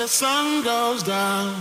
the sun goes down.